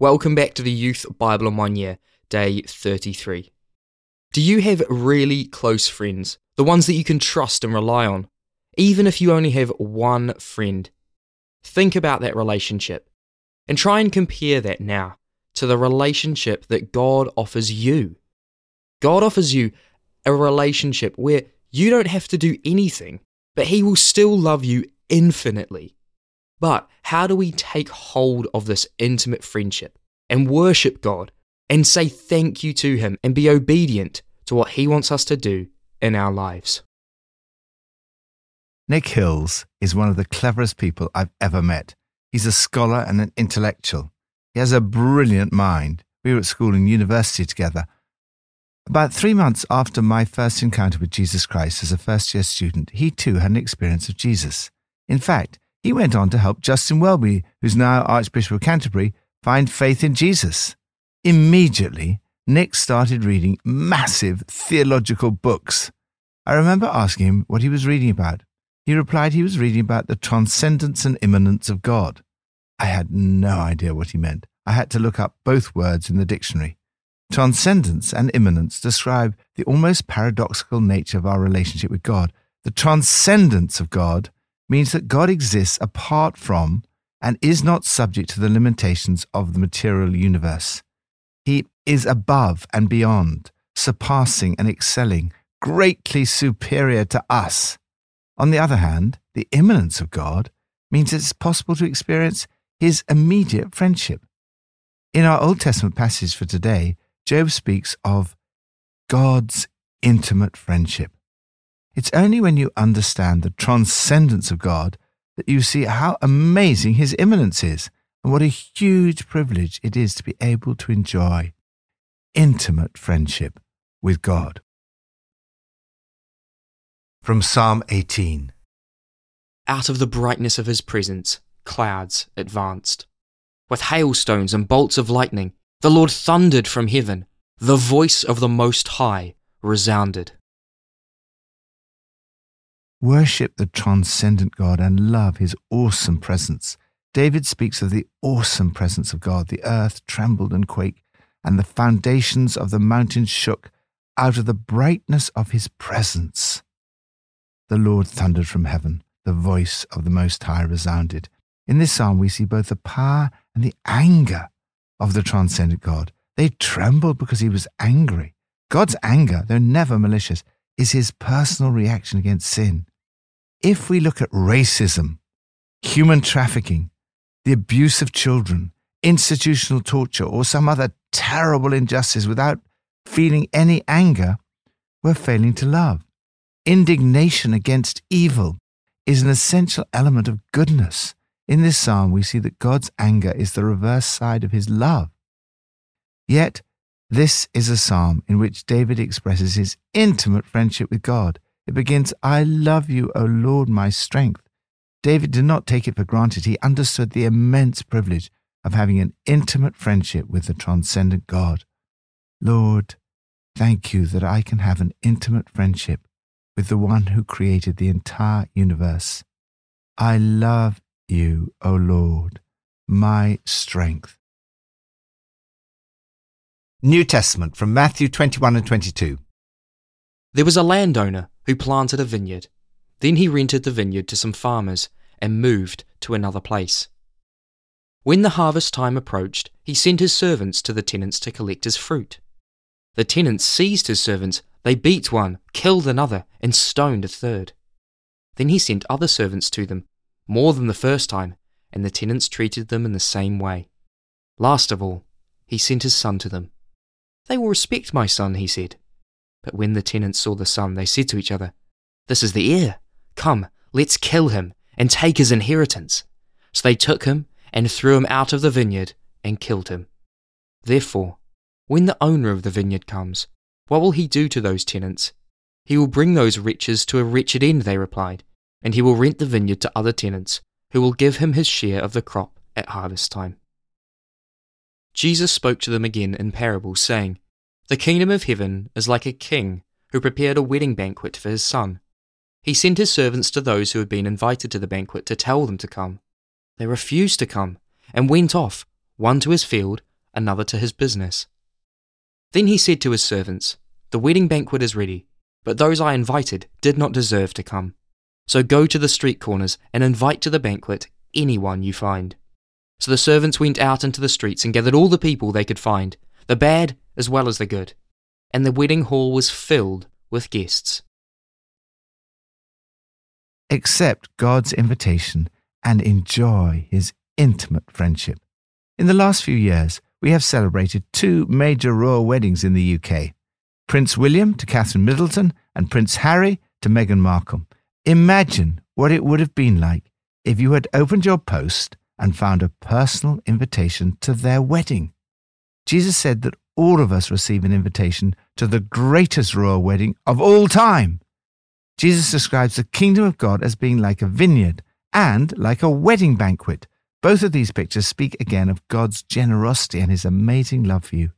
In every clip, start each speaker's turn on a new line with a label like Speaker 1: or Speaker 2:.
Speaker 1: Welcome back to the Youth Bible in One Year, day 33. Do you have really close friends, the ones that you can trust and rely on, even if you only have one friend? Think about that relationship and try and compare that now to the relationship that God offers you. God offers you a relationship where you don't have to do anything, but He will still love you infinitely. But how do we take hold of this intimate friendship and worship God and say thank you to Him and be obedient to what He wants us to do in our lives?
Speaker 2: Nick Hills is one of the cleverest people I've ever met. He's a scholar and an intellectual. He has a brilliant mind. We were at school and university together. About three months after my first encounter with Jesus Christ as a first year student, he too had an experience of Jesus. In fact, he went on to help Justin Welby, who's now Archbishop of Canterbury, find faith in Jesus. Immediately, Nick started reading massive theological books. I remember asking him what he was reading about. He replied he was reading about the transcendence and immanence of God. I had no idea what he meant. I had to look up both words in the dictionary. Transcendence and immanence describe the almost paradoxical nature of our relationship with God. The transcendence of God means that God exists apart from and is not subject to the limitations of the material universe. He is above and beyond, surpassing and excelling, greatly superior to us. On the other hand, the immanence of God means it's possible to experience his immediate friendship. In our Old Testament passage for today, Job speaks of God's intimate friendship. It's only when you understand the transcendence of God that you see how amazing His immanence is and what a huge privilege it is to be able to enjoy intimate friendship with God. From Psalm 18
Speaker 1: Out of the brightness of his presence, clouds advanced. With hailstones and bolts of lightning, the Lord thundered from heaven. The voice of the Most High resounded.
Speaker 2: Worship the transcendent God and love his awesome presence. David speaks of the awesome presence of God. The earth trembled and quaked, and the foundations of the mountains shook out of the brightness of his presence. The Lord thundered from heaven. The voice of the Most High resounded. In this psalm, we see both the power and the anger of the transcendent God. They trembled because he was angry. God's anger, though never malicious, is his personal reaction against sin. If we look at racism, human trafficking, the abuse of children, institutional torture, or some other terrible injustice without feeling any anger, we're failing to love. Indignation against evil is an essential element of goodness. In this psalm, we see that God's anger is the reverse side of his love. Yet, this is a psalm in which David expresses his intimate friendship with God. It begins, I love you, O Lord, my strength. David did not take it for granted. He understood the immense privilege of having an intimate friendship with the transcendent God. Lord, thank you that I can have an intimate friendship with the one who created the entire universe. I love you, O Lord, my strength. New Testament from Matthew 21 and 22.
Speaker 1: There was a landowner who planted a vineyard. Then he rented the vineyard to some farmers and moved to another place. When the harvest time approached, he sent his servants to the tenants to collect his fruit. The tenants seized his servants, they beat one, killed another, and stoned a third. Then he sent other servants to them, more than the first time, and the tenants treated them in the same way. Last of all, he sent his son to them. They will respect my son, he said. But when the tenants saw the son, they said to each other, This is the heir. Come, let's kill him and take his inheritance. So they took him and threw him out of the vineyard and killed him. Therefore, when the owner of the vineyard comes, what will he do to those tenants? He will bring those wretches to a wretched end, they replied, and he will rent the vineyard to other tenants, who will give him his share of the crop at harvest time. Jesus spoke to them again in parables, saying, The kingdom of heaven is like a king who prepared a wedding banquet for his son. He sent his servants to those who had been invited to the banquet to tell them to come. They refused to come and went off, one to his field, another to his business. Then he said to his servants, The wedding banquet is ready, but those I invited did not deserve to come. So go to the street corners and invite to the banquet anyone you find. So the servants went out into the streets and gathered all the people they could find, the bad as well as the good. And the wedding hall was filled with guests.
Speaker 2: Accept God's invitation and enjoy his intimate friendship. In the last few years, we have celebrated two major royal weddings in the UK Prince William to Catherine Middleton and Prince Harry to Meghan Markle. Imagine what it would have been like if you had opened your post and found a personal invitation to their wedding. Jesus said that all of us receive an invitation to the greatest royal wedding of all time. Jesus describes the kingdom of God as being like a vineyard and like a wedding banquet. Both of these pictures speak again of God's generosity and his amazing love for you.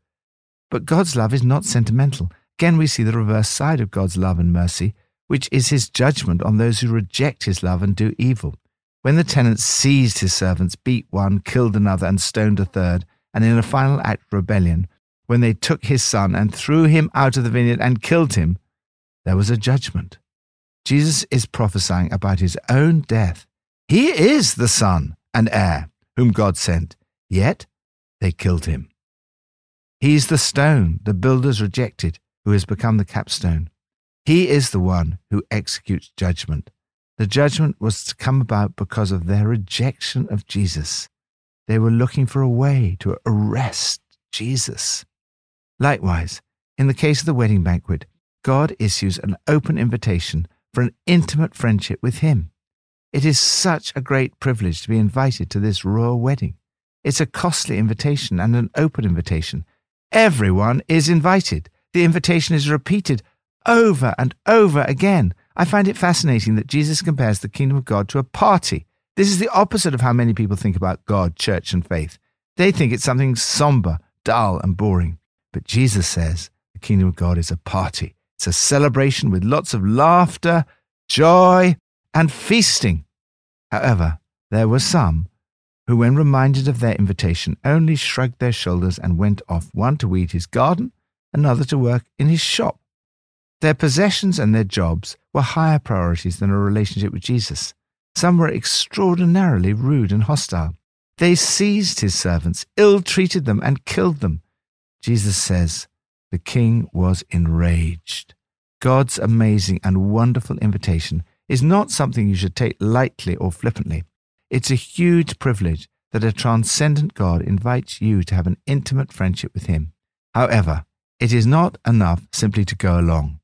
Speaker 2: But God's love is not sentimental. Again, we see the reverse side of God's love and mercy, which is his judgment on those who reject his love and do evil. When the tenant seized his servants, beat one, killed another, and stoned a third, and in a final act of rebellion, when they took his son and threw him out of the vineyard and killed him, there was a judgment. Jesus is prophesying about his own death. He is the son and heir whom God sent, yet they killed him. He is the stone the builders rejected, who has become the capstone. He is the one who executes judgment. The judgment was to come about because of their rejection of Jesus. They were looking for a way to arrest Jesus. Likewise, in the case of the wedding banquet, God issues an open invitation for an intimate friendship with Him. It is such a great privilege to be invited to this royal wedding. It's a costly invitation and an open invitation. Everyone is invited. The invitation is repeated over and over again. I find it fascinating that Jesus compares the kingdom of God to a party. This is the opposite of how many people think about God, church, and faith. They think it's something somber, dull, and boring. But Jesus says the kingdom of God is a party. It's a celebration with lots of laughter, joy, and feasting. However, there were some who, when reminded of their invitation, only shrugged their shoulders and went off, one to weed his garden, another to work in his shop. Their possessions and their jobs were higher priorities than a relationship with Jesus. Some were extraordinarily rude and hostile. They seized his servants, ill treated them, and killed them. Jesus says, the king was enraged. God's amazing and wonderful invitation is not something you should take lightly or flippantly. It's a huge privilege that a transcendent God invites you to have an intimate friendship with Him. However, it is not enough simply to go along.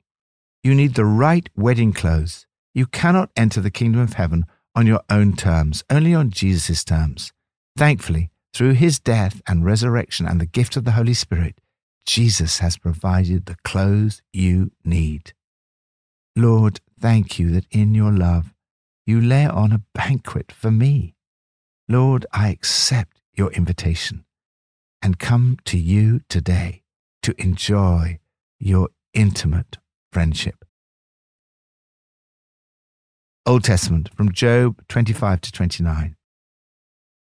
Speaker 2: You need the right wedding clothes. You cannot enter the kingdom of heaven on your own terms, only on Jesus' terms. Thankfully, through his death and resurrection and the gift of the Holy Spirit, Jesus has provided the clothes you need. Lord, thank you that in your love you lay on a banquet for me. Lord, I accept your invitation and come to you today to enjoy your intimate friendship. Old Testament from Job 25 to 29.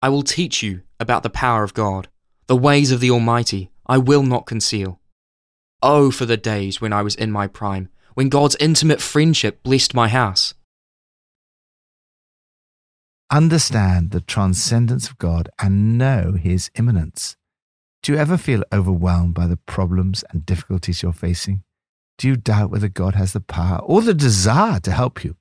Speaker 1: I will teach you about the power of God, the ways of the Almighty I will not conceal. Oh, for the days when I was in my prime, when God's intimate friendship blessed my house.
Speaker 2: Understand the transcendence of God and know His immanence. Do you ever feel overwhelmed by the problems and difficulties you're facing? Do you doubt whether God has the power or the desire to help you?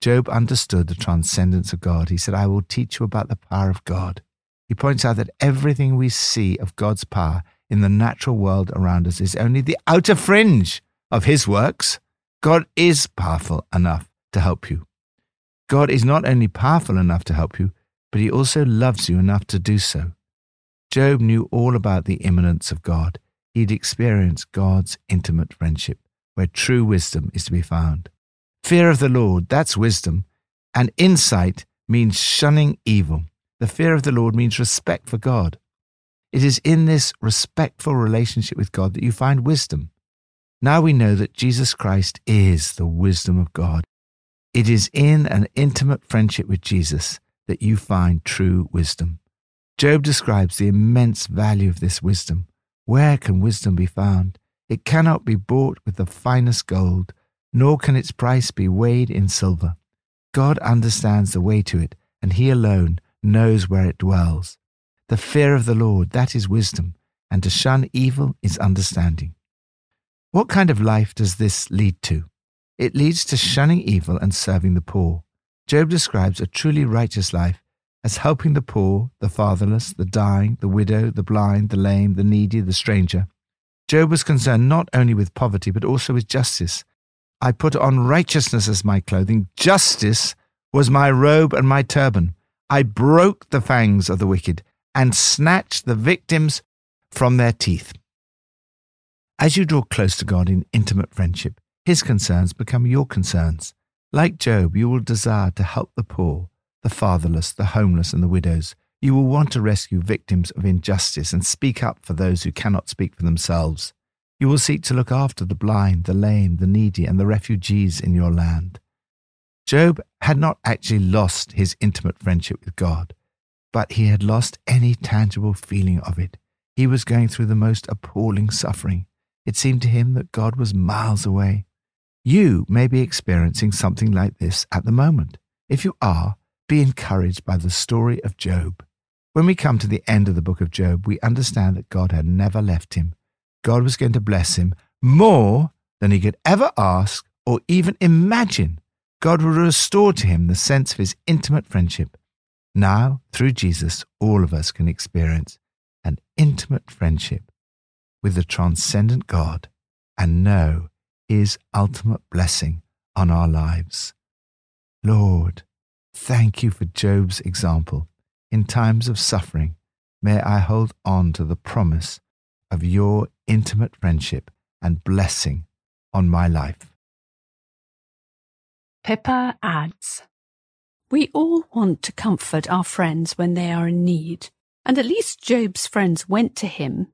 Speaker 2: Job understood the transcendence of God. He said, I will teach you about the power of God. He points out that everything we see of God's power in the natural world around us is only the outer fringe of His works. God is powerful enough to help you. God is not only powerful enough to help you, but He also loves you enough to do so. Job knew all about the immanence of God. He'd experienced God's intimate friendship, where true wisdom is to be found. Fear of the Lord, that's wisdom. And insight means shunning evil. The fear of the Lord means respect for God. It is in this respectful relationship with God that you find wisdom. Now we know that Jesus Christ is the wisdom of God. It is in an intimate friendship with Jesus that you find true wisdom. Job describes the immense value of this wisdom. Where can wisdom be found? It cannot be bought with the finest gold, nor can its price be weighed in silver. God understands the way to it, and He alone knows where it dwells. The fear of the Lord, that is wisdom, and to shun evil is understanding. What kind of life does this lead to? It leads to shunning evil and serving the poor. Job describes a truly righteous life as helping the poor, the fatherless, the dying, the widow, the blind, the lame, the needy, the stranger. Job was concerned not only with poverty, but also with justice. I put on righteousness as my clothing, justice was my robe and my turban. I broke the fangs of the wicked and snatched the victims from their teeth. As you draw close to God in intimate friendship, his concerns become your concerns. Like Job, you will desire to help the poor, the fatherless, the homeless, and the widows. You will want to rescue victims of injustice and speak up for those who cannot speak for themselves. You will seek to look after the blind, the lame, the needy, and the refugees in your land. Job had not actually lost his intimate friendship with God, but he had lost any tangible feeling of it. He was going through the most appalling suffering. It seemed to him that God was miles away. You may be experiencing something like this at the moment. If you are, be encouraged by the story of Job. When we come to the end of the book of Job, we understand that God had never left him. God was going to bless him more than he could ever ask or even imagine. God would restore to him the sense of his intimate friendship. Now, through Jesus, all of us can experience an intimate friendship with the transcendent God and know His ultimate blessing on our lives. Lord, thank you for Job's example. In times of suffering, may I hold on to the promise of your intimate friendship and blessing on my life.
Speaker 3: Pippa adds We all want to comfort our friends when they are in need. And at least Job's friends went to him.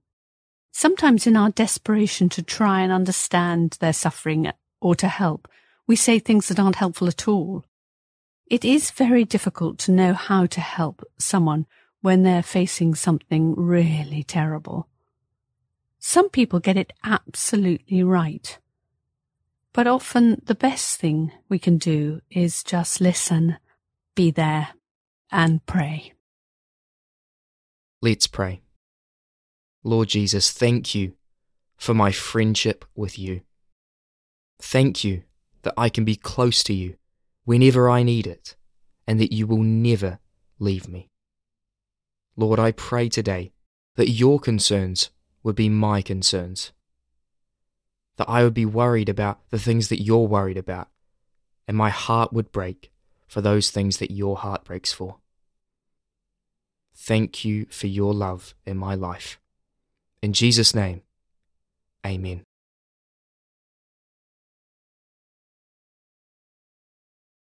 Speaker 3: Sometimes in our desperation to try and understand their suffering or to help, we say things that aren't helpful at all. It is very difficult to know how to help someone when they're facing something really terrible. Some people get it absolutely right. But often the best thing we can do is just listen, be there, and pray.
Speaker 1: Let's pray. Lord Jesus, thank you for my friendship with you. Thank you that I can be close to you whenever I need it and that you will never leave me. Lord, I pray today that your concerns would be my concerns, that I would be worried about the things that you're worried about, and my heart would break for those things that your heart breaks for. Thank you for your love in my life. In Jesus' name, amen.